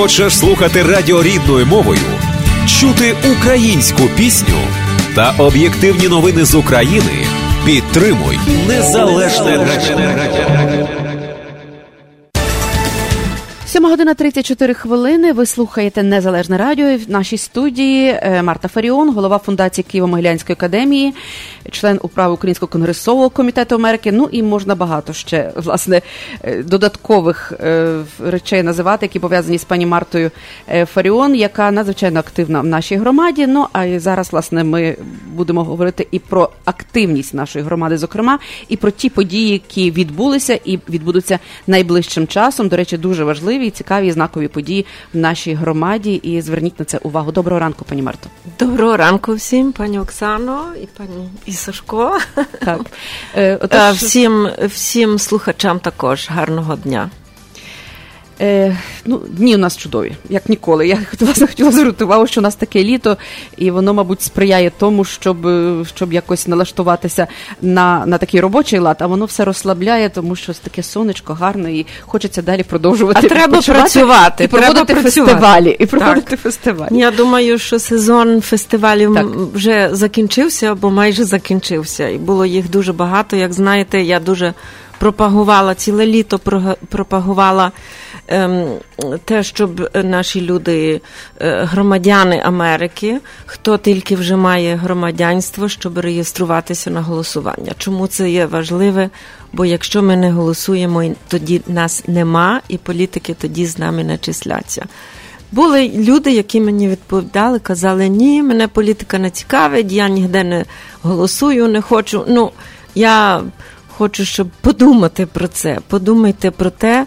Хочеш слухати радіо рідною мовою, чути українську пісню та об'єктивні новини з України? Підтримуй незалежне радіо. 7 година 34 хвилини. Ви слухаєте Незалежне радіо. В нашій студії е, Марта Фаріон, голова фундації Києво-Могилянської академії, член управи Українського конгресового комітету Америки. Ну і можна багато ще власне е, додаткових е, речей називати, які пов'язані з пані Мартою Фаріон, яка надзвичайно активна в нашій громаді. Ну а зараз, власне, ми будемо говорити і про активність нашої громади, зокрема, і про ті події, які відбулися і відбудуться найближчим часом. До речі, дуже важливі цікаві знакові події в нашій громаді. І зверніть на це увагу. Доброго ранку, пані Марто. Доброго ранку всім, пані Оксано і пані і Сашко. Так. Е, отож... Всім, всім слухачам також гарного дня. Е, ну, Дні у нас чудові, як ніколи. Я власне хотіла звернути увагу, що у нас таке літо, і воно, мабуть, сприяє тому, щоб щоб якось налаштуватися на на такий робочий лад, а воно все розслабляє, тому що таке сонечко гарне і хочеться далі продовжувати. А треба працювати, і проводити треба фестивалі. І проводити фестивалі. Я думаю, що сезон фестивалів так. вже закінчився або майже закінчився. І було їх дуже багато. Як знаєте, я дуже пропагувала ціле літо, пропагувала. Ем, те, щоб наші люди, е, громадяни Америки, хто тільки вже має громадянство, щоб реєструватися на голосування. Чому це є важливе? Бо якщо ми не голосуємо, тоді нас нема, і політики тоді з нами не числяться. Були люди, які мені відповідали, казали, ні, мене політика не цікавить, я ніде не голосую, не хочу. Ну, я хочу, щоб подумати про це. Подумайте про те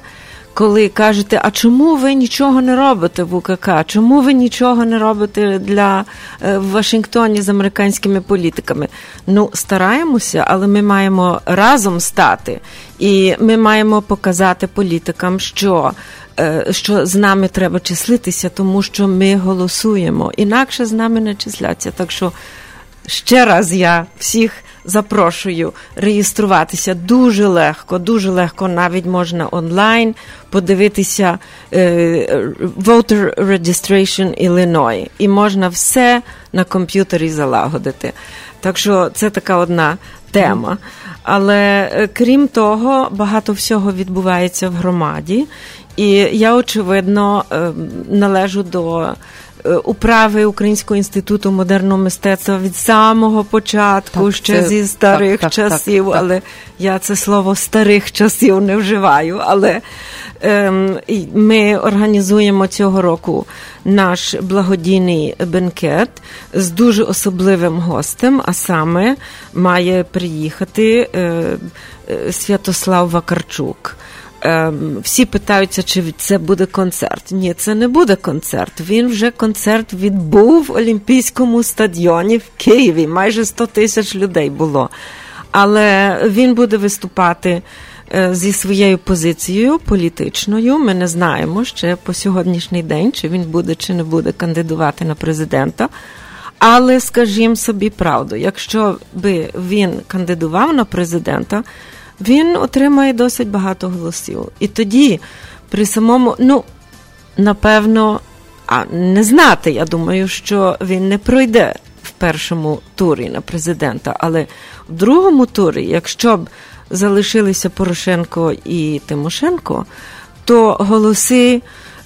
коли кажете, а чому ви нічого не робите в УКК? Чому ви нічого не робите для е, в Вашингтоні з американськими політиками? Ну, стараємося, але ми маємо разом стати, і ми маємо показати політикам, що. Е, що з нами треба числитися, тому що ми голосуємо. Інакше з нами не числяться. Так що ще раз я всіх запрошую реєструватися дуже легко, дуже легко навіть можна онлайн подивитися е, Voter Registration Illinois. І можна все на комп'ютері залагодити. Так що це така одна тема. Але е, крім того, багато всього відбувається в громаді, і я очевидно е, належу до Е, управи Українського інституту модерного мистецтва від самого початку, так, ще це, зі старих так, часів, так, але я це слово старих часів не вживаю. Але ем, ми організуємо цього року наш благодійний бенкет з дуже особливим гостем, а саме має приїхати е, е, Святослав Вакарчук. Ем, всі питаються, чи це буде концерт. Ні, це не буде концерт. Він вже концерт відбув в Олімпійському стадіоні в Києві. Майже 100 тисяч людей було. Але він буде виступати е, зі своєю позицією політичною. Ми не знаємо ще по сьогоднішній день, чи він буде чи не буде кандидувати на президента. Але скажімо собі правду, якщо би він кандидував на президента він отримає досить багато голосів. І тоді, при самому, ну, напевно, а не знати, я думаю, що він не пройде в першому турі на президента, але в другому турі, якщо б залишилися Порошенко і Тимошенко, то голоси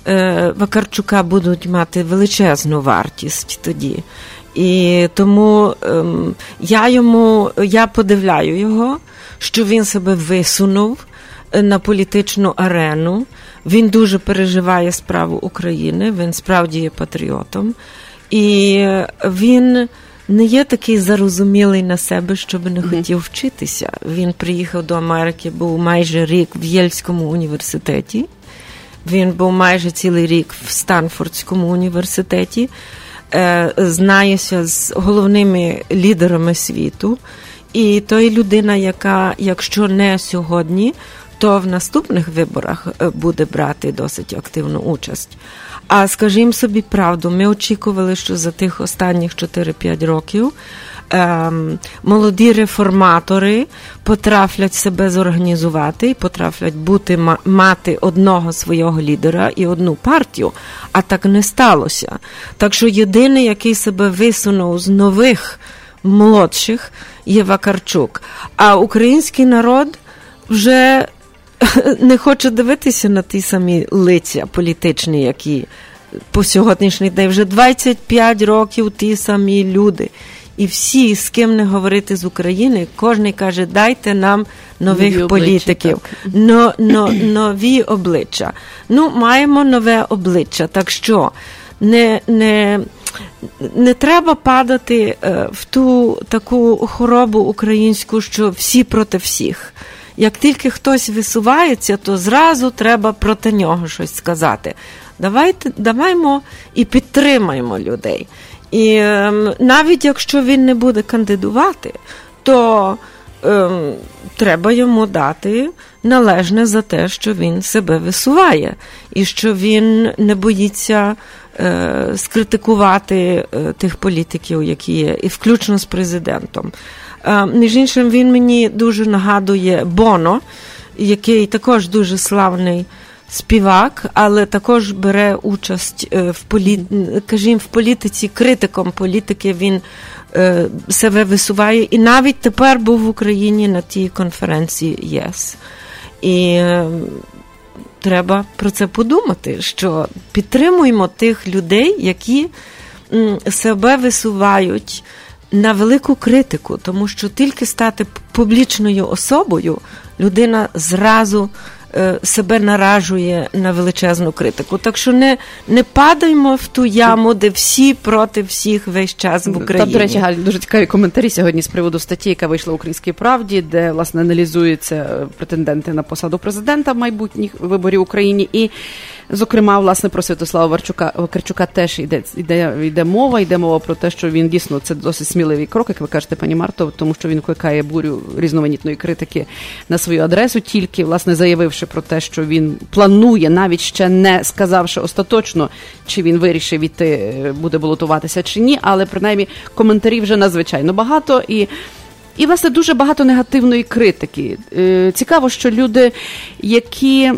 е, Вакарчука будуть мати величезну вартість тоді. І тому ем, я йому я подивляю його що він себе висунув е, на політичну арену. Він дуже переживає справу України, він справді є патріотом, і він не є такий зарозумілий на себе, щоб не хотів вчитися. Він приїхав до Америки, був майже рік в Єльському університеті. Він був майже цілий рік в Станфордському університеті, е, знається з головними лідерами світу. І то є людина, яка, якщо не сьогодні, то в наступних виборах е, буде брати досить активну участь. А скажімо собі правду, ми очікували, що за тих останніх 4-5 років ем, молоді реформатори потрафлять себе зорганізувати і потрафлять бути мати одного свого лідера і одну партію, а так не сталося. Так що єдиний, який себе висунув з нових молодших, є Вакарчук. А український народ вже не хоче дивитися на ті самі лиця політичні, які по сьогоднішній день вже 25 років ті самі люди. І всі, з ким не говорити з України, кожен каже, дайте нам нових нові політиків, обличчя, но, но, нові обличчя. Ну, маємо нове обличчя. Так що не не, не треба падати е, в ту таку хворобу українську, що всі проти всіх. Як тільки хтось висувається, то зразу треба проти нього щось сказати. Давайте даваймо і підтримаємо людей. І ем, навіть якщо він не буде кандидувати, то ем, треба йому дати належне за те, що він себе висуває, і що він не боїться е, скритикувати е, тих політиків, які є, і включно з президентом. Е, між іншим, він мені дуже нагадує Боно, який також дуже славний співак, але також бере участь в полі... кажімо, в політиці, критиком політики він себе висуває. І навіть тепер був в Україні на тій конференції ЄС. І треба про це подумати, що підтримуємо тих людей, які себе висувають. На велику критику, тому що тільки стати публічною особою людина зразу себе наражує на величезну критику. Так що не не падаймо в ту яму, де всі проти всіх весь час в Україні. Там, до речі, Галь, дуже цікаві коментарі сьогодні з приводу статті, яка вийшла в Українській правді, де власне аналізуються е, претенденти на посаду президента в майбутніх виборів в Україні і. Зокрема, власне, про Святослава Варчука Вакарчука теж йде йде, йде мова. Йде мова про те, що він дійсно це досить сміливий крок, як ви кажете, пані Марто, тому що він викликає бурю різноманітної критики на свою адресу, тільки власне заявивши про те, що він планує, навіть ще не сказавши остаточно, чи він вирішив іти, буде балотуватися чи ні, але принаймні коментарів вже надзвичайно багато і. І, власне, дуже багато негативної критики. Е, цікаво, що люди, які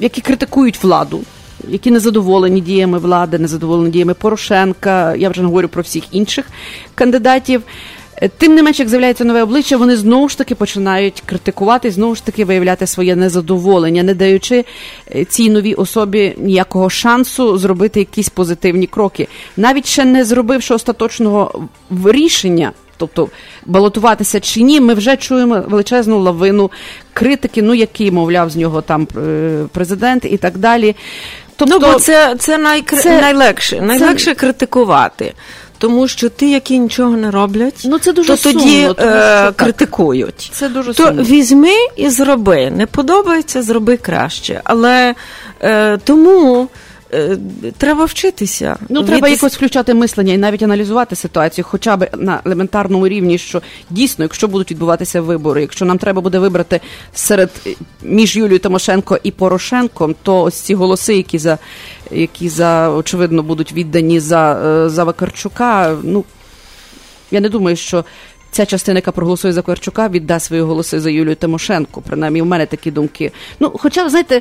які критикують владу, які незадоволені діями влади, незадоволені діями Порошенка. Я вже не говорю про всіх інших кандидатів. Е, тим не менше, як з'являється нове обличчя, вони знову ж таки починають критикувати, знову ж таки виявляти своє незадоволення, не даючи е, цій новій особі ніякого шансу зробити якісь позитивні кроки, навіть ще не зробивши остаточного рішення тобто балотуватися чи ні, ми вже чуємо величезну лавину критики, ну які, мовляв, з нього там е, президент і так далі. Тобто, ну, бо це це, найкр... це найлегше, найлегше це... критикувати. Тому що ті, які нічого не роблять, ну це дуже то сумно, тоді тому, е, критикують. Це дуже то сумно. візьми і зроби. Не подобається, зроби краще. Але е, тому Е, треба вчитися. Ну від... треба якось включати мислення і навіть аналізувати ситуацію, хоча б на елементарному рівні, що дійсно, якщо будуть відбуватися вибори, якщо нам треба буде вибрати серед між Юлією Тимошенко і Порошенком, то ось ці голоси, які за які за очевидно будуть віддані за, е, за Вакарчука, ну. Я не думаю, що ця частина, яка проголосує за Кварчука, віддасть свої голоси за Юлію Тимошенко. Принаймні, в мене такі думки. Ну, хоча, знаєте,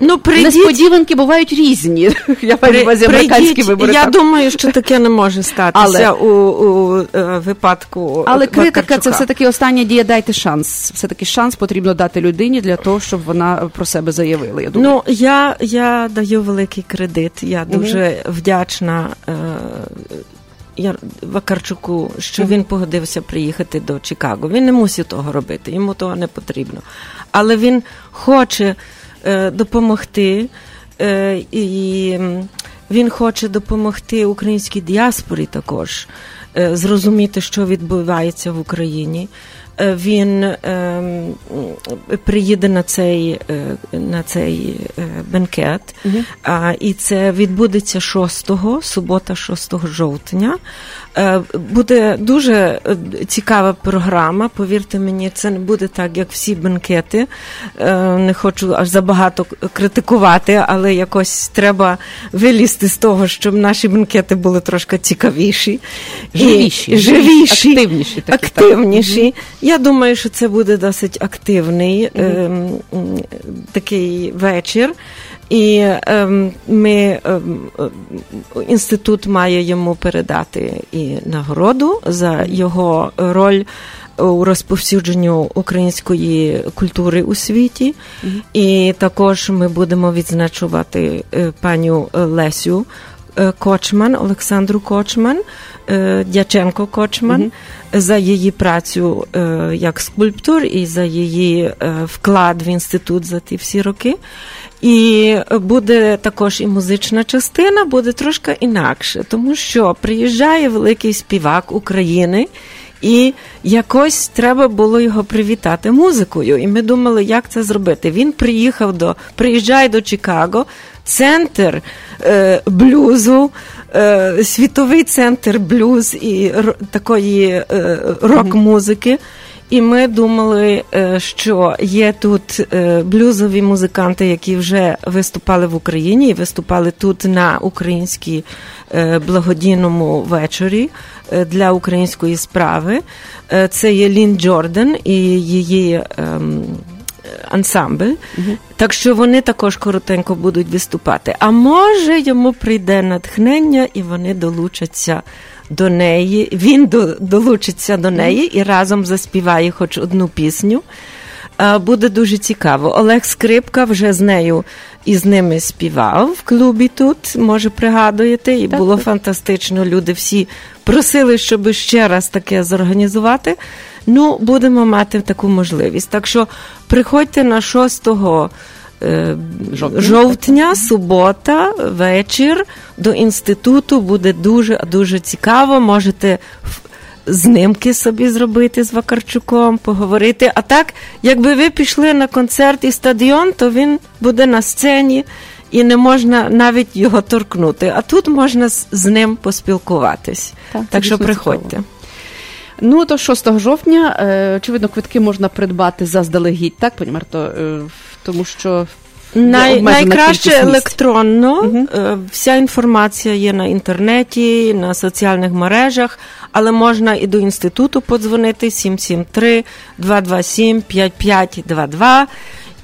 ну прийдіть... несподіванки бувають різні. Я При... увазі американські вибори. Я так. думаю, що таке не може статися Але... у, у, у е, випадку. Але критика це все таки остання дія. Дайте шанс. Все таки шанс потрібно дати людині для того, щоб вона про себе заявила. Я думаю. Ну я я даю великий кредит. Я дуже угу. вдячна. Е, Вакарчуку, що він погодився приїхати до Чикаго. Він не мусить того робити, йому того не потрібно. Але він хоче е, допомогти, е, і він хоче допомогти українській діаспорі також е, зрозуміти, що відбувається в Україні. Він ем, приїде на цей на цей бенкет. Uh-huh. І це відбудеться 6 субота, 6 жовтня. Буде дуже цікава програма. Повірте мені, це не буде так, як всі бенкети. Не хочу аж забагато критикувати, але якось треба вилізти з того, щоб наші бенкети були трошки цікавіші, живіші, і, живіші активніші. Такі, активніші. Так. Я думаю, що це буде досить активний mm е, такий вечір. І е, ми е, інститут має йому передати і нагороду за його роль у розповсюдженню української культури у світі. Mm-hmm. І також ми будемо відзначувати е, паню Лесю е, Кочман, Олександру Кочман, Дяченко Кочман mm-hmm. за її працю як скульптор і за її вклад в інститут за ті всі роки. І буде також і музична частина, буде трошки інакше, тому що приїжджає великий співак України. І якось треба було його привітати музикою. І ми думали, як це зробити. Він приїхав до приїжджає до Чикаго, центр е, блюзу, е, світовий центр блюз і р, такої е, рок-музики. І ми думали, е, що є тут е, блюзові музиканти, які вже виступали в Україні і виступали тут на українській е, благодійному вечорі для української справи. Це є Лін Джордан і її ем, ансамбль. uh Так що вони також коротенько будуть виступати. А може йому прийде натхнення, і вони долучаться до неї. Він до, долучиться до неї і разом заспіває хоч одну пісню. Буде дуже цікаво. Олег Скрипка вже з нею і з ними співав в клубі тут, може, пригадуєте, і так, було так. фантастично. Люди всі просили, щоб ще раз таке зорганізувати. Ну, будемо мати таку можливість. Так що приходьте на 6 е, жовтня, жовтня субота, вечір до інституту буде дуже дуже цікаво. Можете знимки собі зробити з Вакарчуком, поговорити. А так, якби ви пішли на концерт і стадіон, то він буде на сцені. І не можна навіть його торкнути. А тут можна з ним поспілкуватись. Так, так що приходьте. Ну то 6 жовтня, е, очевидно, квитки можна придбати заздалегідь, так, пані Марто? Е, тому що Най, найкраще електронно. Угу. Вся інформація є на інтернеті, на соціальних мережах, але можна і до інституту подзвонити 773 227 5522.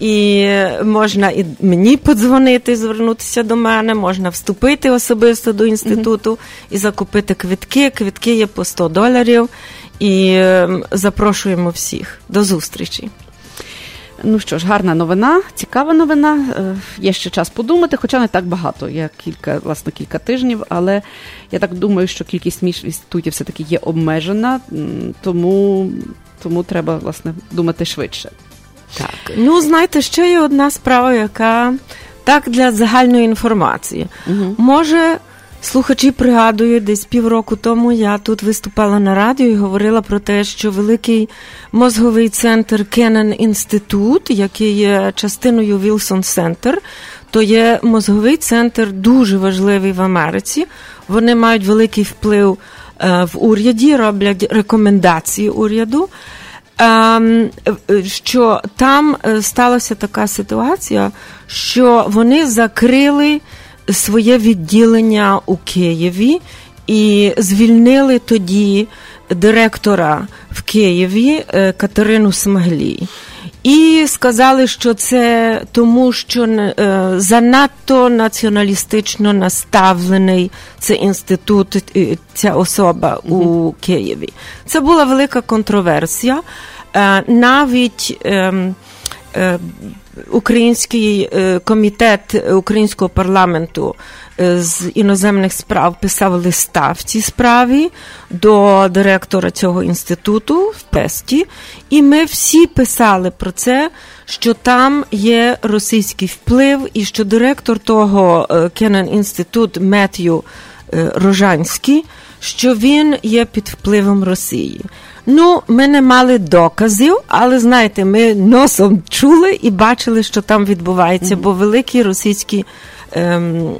І можна і мені подзвонити, звернутися до мене, можна вступити особисто до інституту uh і закупити квитки. Квитки є по 100 доларів. І ем, запрошуємо всіх до зустрічі. Ну що ж, гарна новина, цікава новина. Е, є ще час подумати, хоча не так багато. Є кілька, власне, кілька тижнів, але я так думаю, що кількість між інститутів все-таки є обмежена, тому, тому треба власне думати швидше. Так, ну знаєте, ще є одна справа, яка так для загальної інформації. Угу. Може, Слухачі пригадують, десь півроку тому я тут виступала на радіо і говорила про те, що великий мозговий центр Кеннен Інститут, який є частиною Вілсон Центр, то є мозговий центр дуже важливий в Америці. Вони мають великий вплив е, в уряді, роблять рекомендації уряду. Ем, що там е, сталася така ситуація, що вони закрили своє відділення у Києві і звільнили тоді директора в Києві е, Катерину Смаглі. І сказали, що це тому, що е, занадто націоналістично наставлений цей інститут, е, ця особа у Києві. Це була велика контроверсія. Навіть ем, Український е, комітет українського парламенту е, з іноземних справ писав листа в цій справі до директора цього інституту в Песті, і ми всі писали про це, що там є російський вплив, і що директор того Кеннен інститут Меттью Рожанський, що він є під впливом Росії. Ну, ми не мали доказів, але знаєте, ми носом чули і бачили, що там відбувається, бо великі російські ем,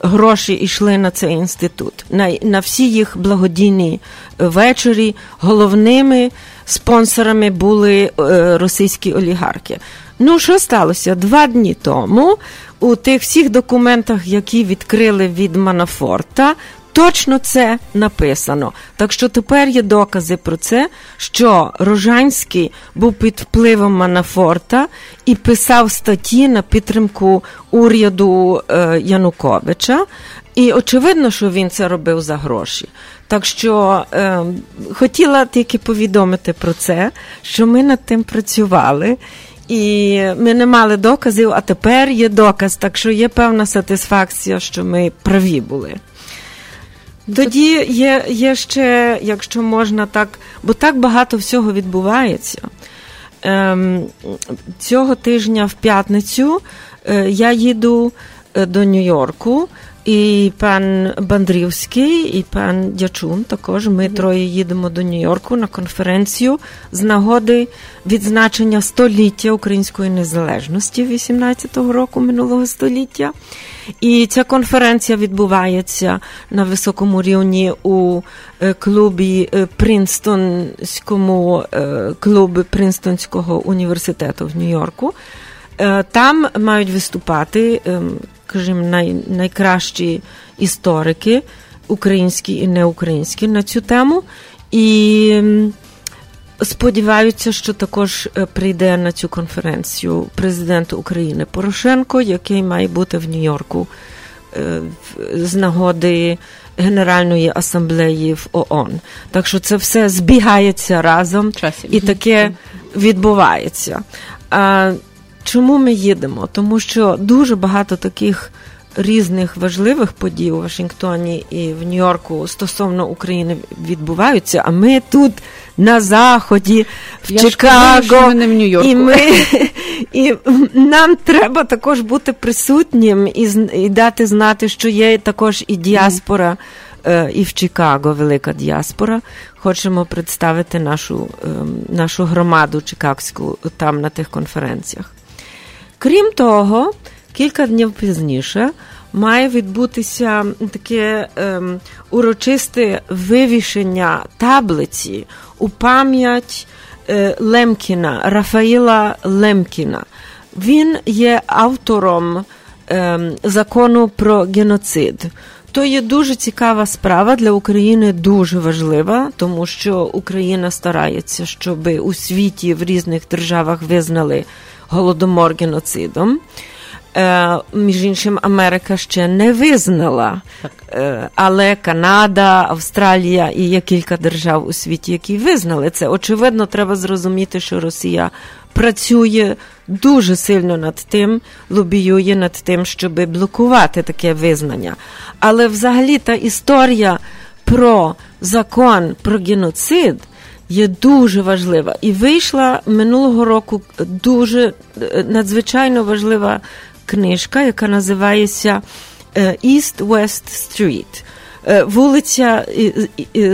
гроші йшли на цей інститут. На на всі їх благодійні вечорі головними спонсорами були е, російські олігархи. Ну, що сталося? Два дні тому у тих всіх документах, які відкрили від Манафорта, точно це написано. Так що тепер є докази про це, що Рожанський був під впливом Манафорта і писав статті на підтримку уряду е, Януковича. І очевидно, що він це робив за гроші. Так що е, хотіла тільки повідомити про це, що ми над тим працювали. І ми не мали доказів, а тепер є доказ, так що є певна сатисфакція, що ми праві були. Тоді є є ще, якщо можна так, бо так багато всього відбувається. Ем, Цього тижня в п'ятницю е, я їду е, до Нью-Йорку. І пан Бандрівський, і пан Дячун також. Ми троє їдемо до Нью-Йорку на конференцію з нагоди відзначення століття української незалежності 18-го року минулого століття. І ця конференція відбувається на високому рівні у е, клубі е, Принстонському е, клубі Принстонського університету в Нью-Йорку. Там мають виступати ем, скажімо, най, найкращі історики, українські і неукраїнські, на цю тему. І сподіваються, що також е, прийде на цю конференцію президент України Порошенко, який має бути в Нью-Йорку е, з нагоди Генеральної асамблеї в ООН. Так що це все збігається разом і таке відбувається. Чому ми їдемо? Тому що дуже багато таких різних важливих подій у Вашингтоні і в Нью-Йорку стосовно України відбуваються. А ми тут на заході, в Я Чикаго, ми не в Нью-Йорку. і ми і нам треба також бути присутнім і і дати знати, що є також і діаспора. Mm. І в Чикаго велика діаспора. Хочемо представити нашу ем, нашу громаду чикагську там на тих конференціях. Крім того, кілька днів пізніше має відбутися таке ем, урочисте вивішення таблиці у пам'ять е, Лемкіна, Рафаїла Лемкіна. Він є автором ем, закону про геноцид. То є дуже цікава справа для України, дуже важлива, тому що Україна старається, щоб у світі в різних державах визнали голодомор геноцидом. Е, між іншим, Америка ще не визнала, е, але Канада, Австралія і є кілька держав у світі, які визнали це. Очевидно, треба зрозуміти, що Росія працює дуже сильно над тим, лобіює над тим, щоб блокувати таке визнання. Але взагалі та історія про закон про геноцид є дуже важлива. І вийшла минулого року дуже е, надзвичайно важлива книжка, яка називається е, East West Street. Е, вулиця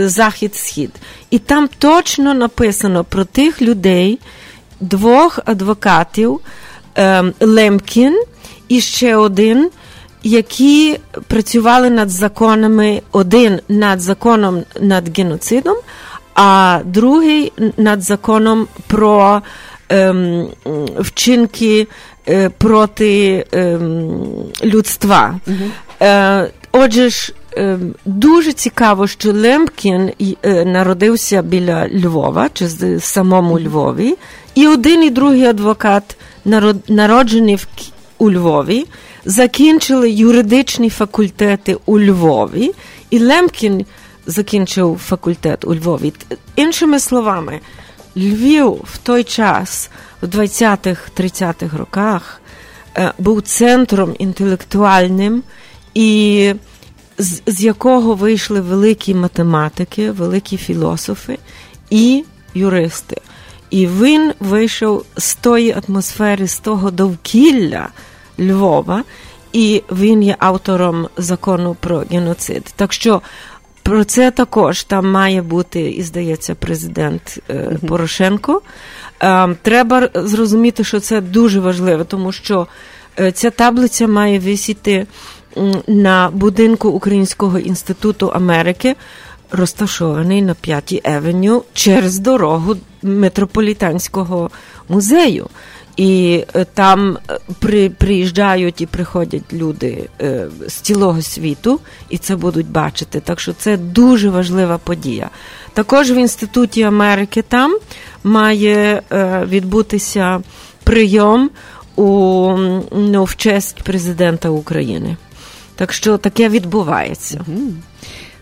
Захід-Схід. І там точно написано про тих людей, двох адвокатів Лемкін і ще один, які працювали над законами, один над законом над геноцидом, а другий над законом про ем, вчинки е, проти ем, людства. Угу. Е, Отже ж, е, дуже цікаво, що Лемкін е, народився біля Львова, чи в самому Львові, і один і другий адвокат народжений в у Львові, закінчили юридичні факультети у Львові, і Лемкін закінчив факультет у Львові. Іншими словами, Львів в той час, в 20-30-х роках, е, був центром інтелектуальним, і з, з якого вийшли великі математики, великі філософи і юристи. І він вийшов з тої атмосфери, з того довкілля Львова, і він є автором закону про геноцид. Так що Про це також там має бути, і здається, президент е, Порошенко. Е, треба зрозуміти, що це дуже важливо, тому що е, ця таблиця має висіти на будинку Українського інституту Америки, розташований на 5-й Евеню через дорогу метрополітанського музею. І е, там е, при, приїжджають і приходять люди е, з цілого світу, і це будуть бачити. Так що це дуже важлива подія. Також в Інституті Америки там має відбутися прийом у ну, в честь президента України. Так що таке відбувається. Угу.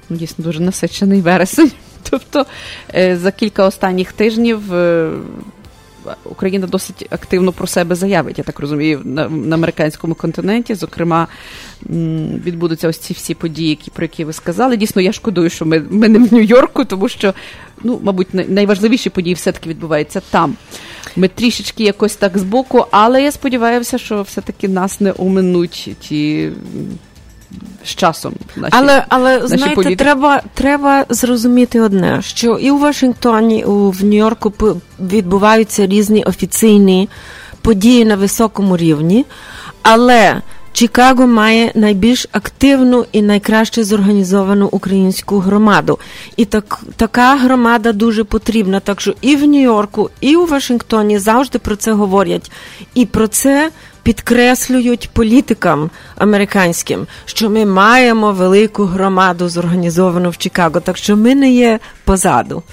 Дійсно, дуже насичений вересень. Тобто за кілька останніх тижнів. Україна досить активно про себе заявить, я так розумію, на, на американському континенті. Зокрема, відбудуться ось ці всі події, які про які ви сказали. Дійсно, я шкодую, що ми, ми не в Нью-Йорку, тому що, ну, мабуть, найважливіші події все-таки відбуваються там. Ми трішечки якось так збоку, але я сподіваюся, що все-таки нас не оминуть ті з часом. Наші, але але наші знаєте, політики. треба треба зрозуміти одне: що і у Вашингтоні, і в Нью-Йорку відбуваються різні офіційні події на високому рівні, але Чикаго має найбільш активну і найкраще зорганізовану українську громаду. І так, така громада дуже потрібна. Так що і в Нью-Йорку, і у Вашингтоні завжди про це говорять. І про це підкреслюють політикам американським, що ми маємо велику громаду зорганізовану в Чикаго, так що ми не є позаду.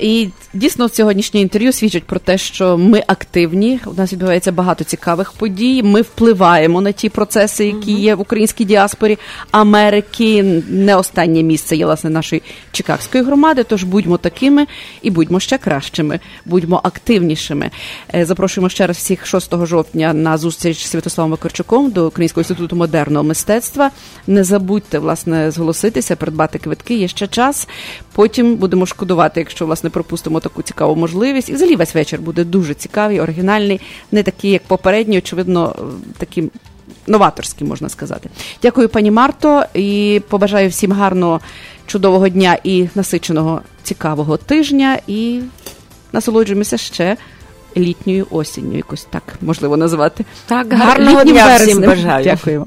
І дійсно сьогоднішнє інтерв'ю свідчить про те, що ми активні. У нас відбувається багато цікавих подій. Ми впливаємо на ті процеси, які є в українській діаспорі Америки. Не останнє місце є власне нашої чикагської громади. Тож будьмо такими і будьмо ще кращими, будьмо активнішими. Е, запрошуємо ще раз всіх 6 жовтня на зустріч з Святославом Вакарчуком до Українського інституту модерного мистецтва. Не забудьте власне зголоситися, придбати квитки. Є ще час. Потім будемо шкодувати, якщо власне пропустимо таку цікаву можливість. І взагалі весь вечір буде дуже цікавий, оригінальний, не такий, як попередній, очевидно, таким новаторським, можна сказати. Дякую, пані Марто, і побажаю всім гарного, чудового дня і насиченого цікавого тижня. І насолоджуємося ще. Літньою осінню, якось так можливо назвати. Так, гарного дня всім бажаю. Дякуємо.